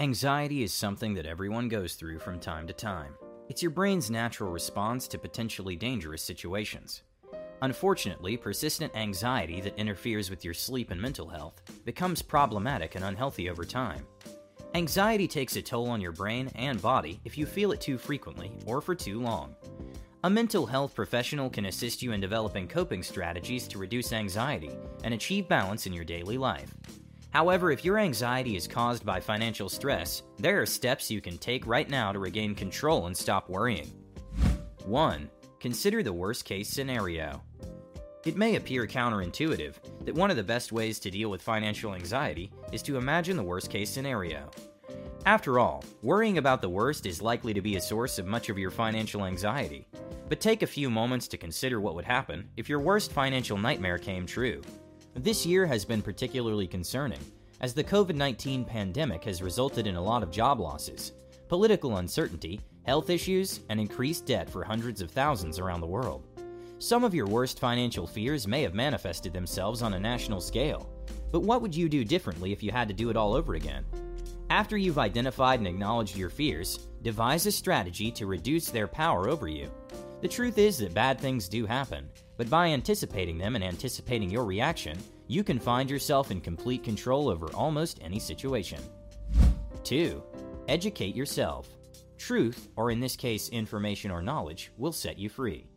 Anxiety is something that everyone goes through from time to time. It's your brain's natural response to potentially dangerous situations. Unfortunately, persistent anxiety that interferes with your sleep and mental health becomes problematic and unhealthy over time. Anxiety takes a toll on your brain and body if you feel it too frequently or for too long. A mental health professional can assist you in developing coping strategies to reduce anxiety and achieve balance in your daily life. However, if your anxiety is caused by financial stress, there are steps you can take right now to regain control and stop worrying. 1. Consider the worst case scenario. It may appear counterintuitive that one of the best ways to deal with financial anxiety is to imagine the worst case scenario. After all, worrying about the worst is likely to be a source of much of your financial anxiety. But take a few moments to consider what would happen if your worst financial nightmare came true. This year has been particularly concerning, as the COVID 19 pandemic has resulted in a lot of job losses, political uncertainty, health issues, and increased debt for hundreds of thousands around the world. Some of your worst financial fears may have manifested themselves on a national scale, but what would you do differently if you had to do it all over again? After you've identified and acknowledged your fears, devise a strategy to reduce their power over you. The truth is that bad things do happen, but by anticipating them and anticipating your reaction, you can find yourself in complete control over almost any situation. 2. Educate yourself. Truth, or in this case, information or knowledge, will set you free.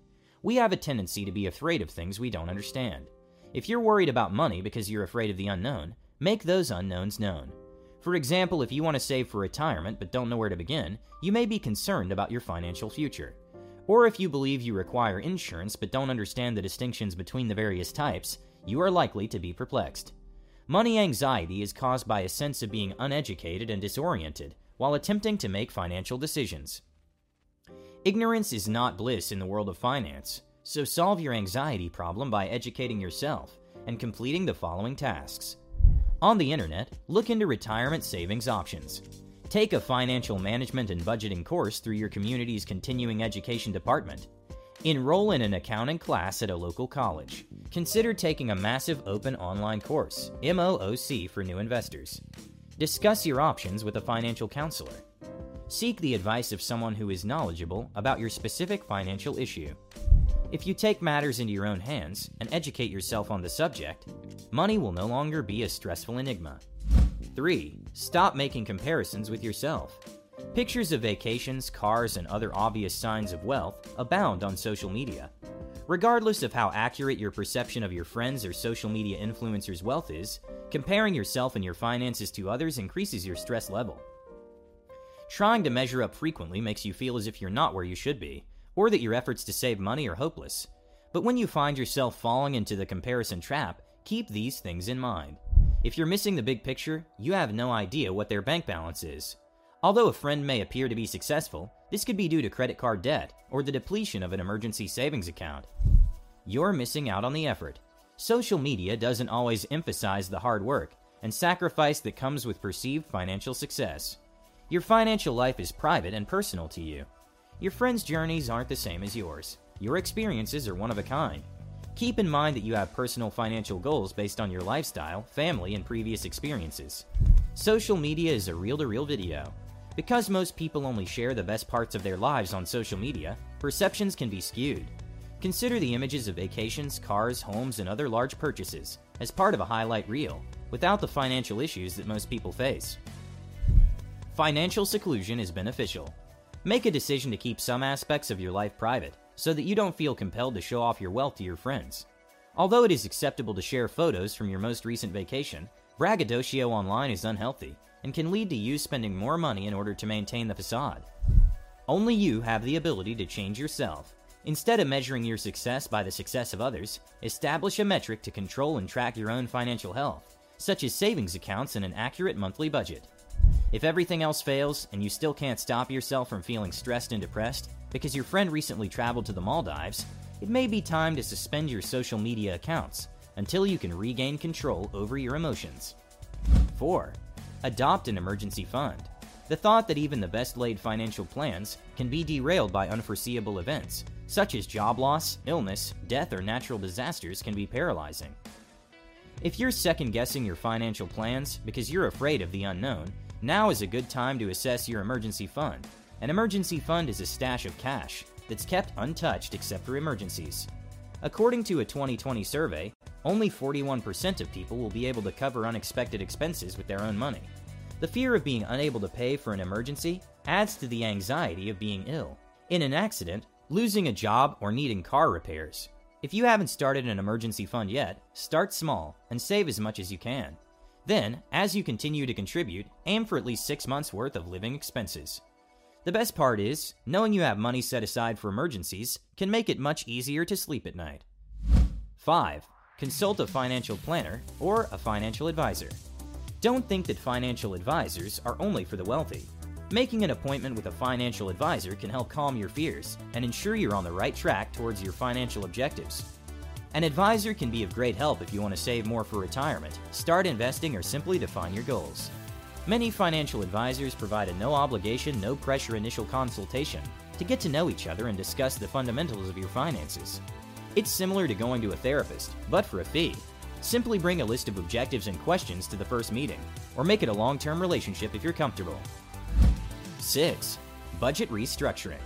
We have a tendency to be afraid of things we don't understand. If you're worried about money because you're afraid of the unknown, make those unknowns known. For example, if you want to save for retirement but don't know where to begin, you may be concerned about your financial future. Or if you believe you require insurance but don't understand the distinctions between the various types, you are likely to be perplexed. Money anxiety is caused by a sense of being uneducated and disoriented while attempting to make financial decisions. Ignorance is not bliss in the world of finance, so solve your anxiety problem by educating yourself and completing the following tasks. On the internet, look into retirement savings options. Take a financial management and budgeting course through your community's continuing education department. Enroll in an accounting class at a local college. Consider taking a massive open online course, MOOC for new investors. Discuss your options with a financial counselor. Seek the advice of someone who is knowledgeable about your specific financial issue. If you take matters into your own hands and educate yourself on the subject, money will no longer be a stressful enigma. 3. Stop making comparisons with yourself. Pictures of vacations, cars, and other obvious signs of wealth abound on social media. Regardless of how accurate your perception of your friends or social media influencers' wealth is, comparing yourself and your finances to others increases your stress level. Trying to measure up frequently makes you feel as if you're not where you should be, or that your efforts to save money are hopeless. But when you find yourself falling into the comparison trap, keep these things in mind. If you're missing the big picture, you have no idea what their bank balance is. Although a friend may appear to be successful, this could be due to credit card debt or the depletion of an emergency savings account. You're missing out on the effort. Social media doesn't always emphasize the hard work and sacrifice that comes with perceived financial success. Your financial life is private and personal to you. Your friends' journeys aren't the same as yours. Your experiences are one of a kind. Keep in mind that you have personal financial goals based on your lifestyle, family, and previous experiences. Social media is a reel to reel video. Because most people only share the best parts of their lives on social media, perceptions can be skewed. Consider the images of vacations, cars, homes, and other large purchases as part of a highlight reel, without the financial issues that most people face. Financial seclusion is beneficial. Make a decision to keep some aspects of your life private so that you don't feel compelled to show off your wealth to your friends. Although it is acceptable to share photos from your most recent vacation, braggadocio online is unhealthy and can lead to you spending more money in order to maintain the facade. Only you have the ability to change yourself. Instead of measuring your success by the success of others, establish a metric to control and track your own financial health, such as savings accounts and an accurate monthly budget. If everything else fails and you still can't stop yourself from feeling stressed and depressed because your friend recently traveled to the Maldives, it may be time to suspend your social media accounts until you can regain control over your emotions. 4. Adopt an emergency fund. The thought that even the best laid financial plans can be derailed by unforeseeable events, such as job loss, illness, death, or natural disasters, can be paralyzing. If you're second guessing your financial plans because you're afraid of the unknown, now is a good time to assess your emergency fund. An emergency fund is a stash of cash that's kept untouched except for emergencies. According to a 2020 survey, only 41% of people will be able to cover unexpected expenses with their own money. The fear of being unable to pay for an emergency adds to the anxiety of being ill. In an accident, losing a job, or needing car repairs. If you haven't started an emergency fund yet, start small and save as much as you can. Then, as you continue to contribute, aim for at least six months' worth of living expenses. The best part is, knowing you have money set aside for emergencies can make it much easier to sleep at night. 5. Consult a financial planner or a financial advisor. Don't think that financial advisors are only for the wealthy. Making an appointment with a financial advisor can help calm your fears and ensure you're on the right track towards your financial objectives. An advisor can be of great help if you want to save more for retirement, start investing, or simply define your goals. Many financial advisors provide a no obligation, no pressure initial consultation to get to know each other and discuss the fundamentals of your finances. It's similar to going to a therapist, but for a fee. Simply bring a list of objectives and questions to the first meeting, or make it a long term relationship if you're comfortable. 6. Budget restructuring.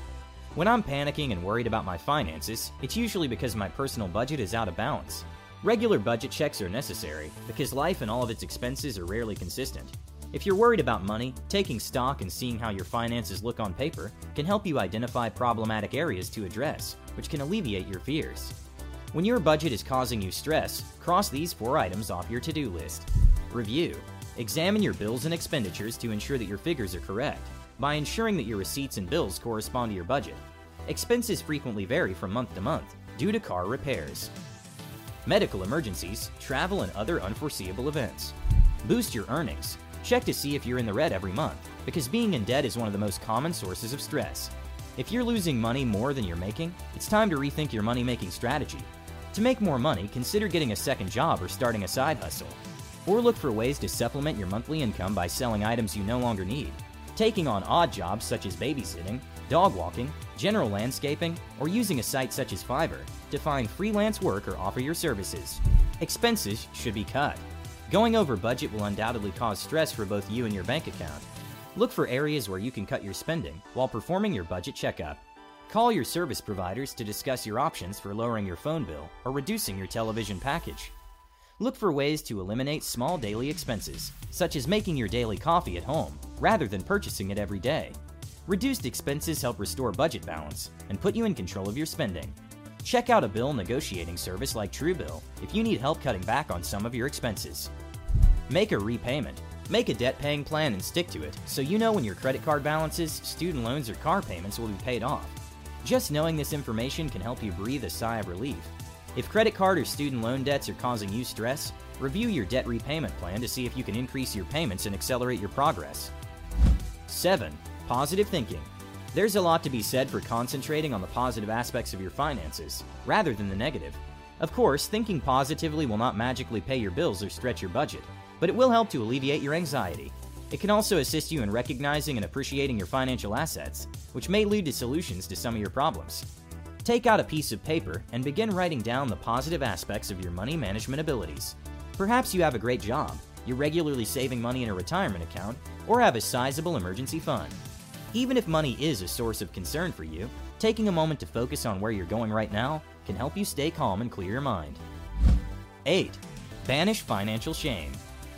When I'm panicking and worried about my finances, it's usually because my personal budget is out of balance. Regular budget checks are necessary because life and all of its expenses are rarely consistent. If you're worried about money, taking stock and seeing how your finances look on paper can help you identify problematic areas to address, which can alleviate your fears. When your budget is causing you stress, cross these four items off your to do list. Review. Examine your bills and expenditures to ensure that your figures are correct, by ensuring that your receipts and bills correspond to your budget. Expenses frequently vary from month to month due to car repairs, medical emergencies, travel, and other unforeseeable events. Boost your earnings. Check to see if you're in the red every month, because being in debt is one of the most common sources of stress. If you're losing money more than you're making, it's time to rethink your money making strategy to make more money, consider getting a second job or starting a side hustle. Or look for ways to supplement your monthly income by selling items you no longer need, taking on odd jobs such as babysitting, dog walking, general landscaping, or using a site such as Fiverr to find freelance work or offer your services. Expenses should be cut. Going over budget will undoubtedly cause stress for both you and your bank account. Look for areas where you can cut your spending while performing your budget checkup. Call your service providers to discuss your options for lowering your phone bill or reducing your television package. Look for ways to eliminate small daily expenses, such as making your daily coffee at home rather than purchasing it every day. Reduced expenses help restore budget balance and put you in control of your spending. Check out a bill negotiating service like Truebill if you need help cutting back on some of your expenses. Make a repayment. Make a debt paying plan and stick to it so you know when your credit card balances, student loans, or car payments will be paid off. Just knowing this information can help you breathe a sigh of relief. If credit card or student loan debts are causing you stress, review your debt repayment plan to see if you can increase your payments and accelerate your progress. 7. Positive thinking. There's a lot to be said for concentrating on the positive aspects of your finances, rather than the negative. Of course, thinking positively will not magically pay your bills or stretch your budget, but it will help to alleviate your anxiety. It can also assist you in recognizing and appreciating your financial assets, which may lead to solutions to some of your problems. Take out a piece of paper and begin writing down the positive aspects of your money management abilities. Perhaps you have a great job, you're regularly saving money in a retirement account, or have a sizable emergency fund. Even if money is a source of concern for you, taking a moment to focus on where you're going right now can help you stay calm and clear your mind. 8. Banish financial shame.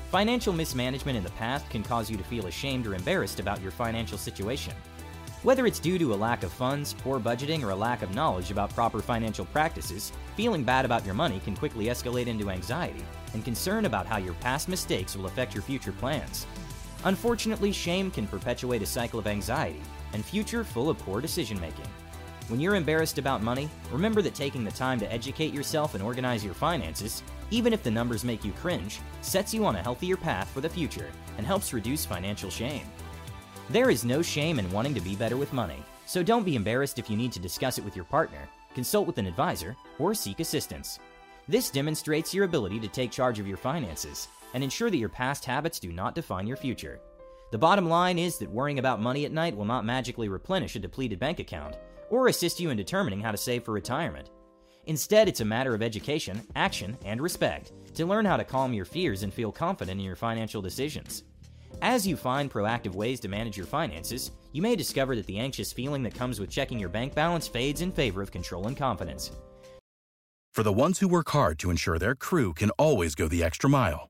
Financial mismanagement in the past can cause you to feel ashamed or embarrassed about your financial situation. Whether it's due to a lack of funds, poor budgeting, or a lack of knowledge about proper financial practices, feeling bad about your money can quickly escalate into anxiety and concern about how your past mistakes will affect your future plans. Unfortunately, shame can perpetuate a cycle of anxiety and future full of poor decision making. When you're embarrassed about money, remember that taking the time to educate yourself and organize your finances, even if the numbers make you cringe, sets you on a healthier path for the future and helps reduce financial shame. There is no shame in wanting to be better with money, so don't be embarrassed if you need to discuss it with your partner, consult with an advisor, or seek assistance. This demonstrates your ability to take charge of your finances and ensure that your past habits do not define your future. The bottom line is that worrying about money at night will not magically replenish a depleted bank account or assist you in determining how to save for retirement. Instead, it's a matter of education, action, and respect to learn how to calm your fears and feel confident in your financial decisions. As you find proactive ways to manage your finances, you may discover that the anxious feeling that comes with checking your bank balance fades in favor of control and confidence. For the ones who work hard to ensure their crew can always go the extra mile,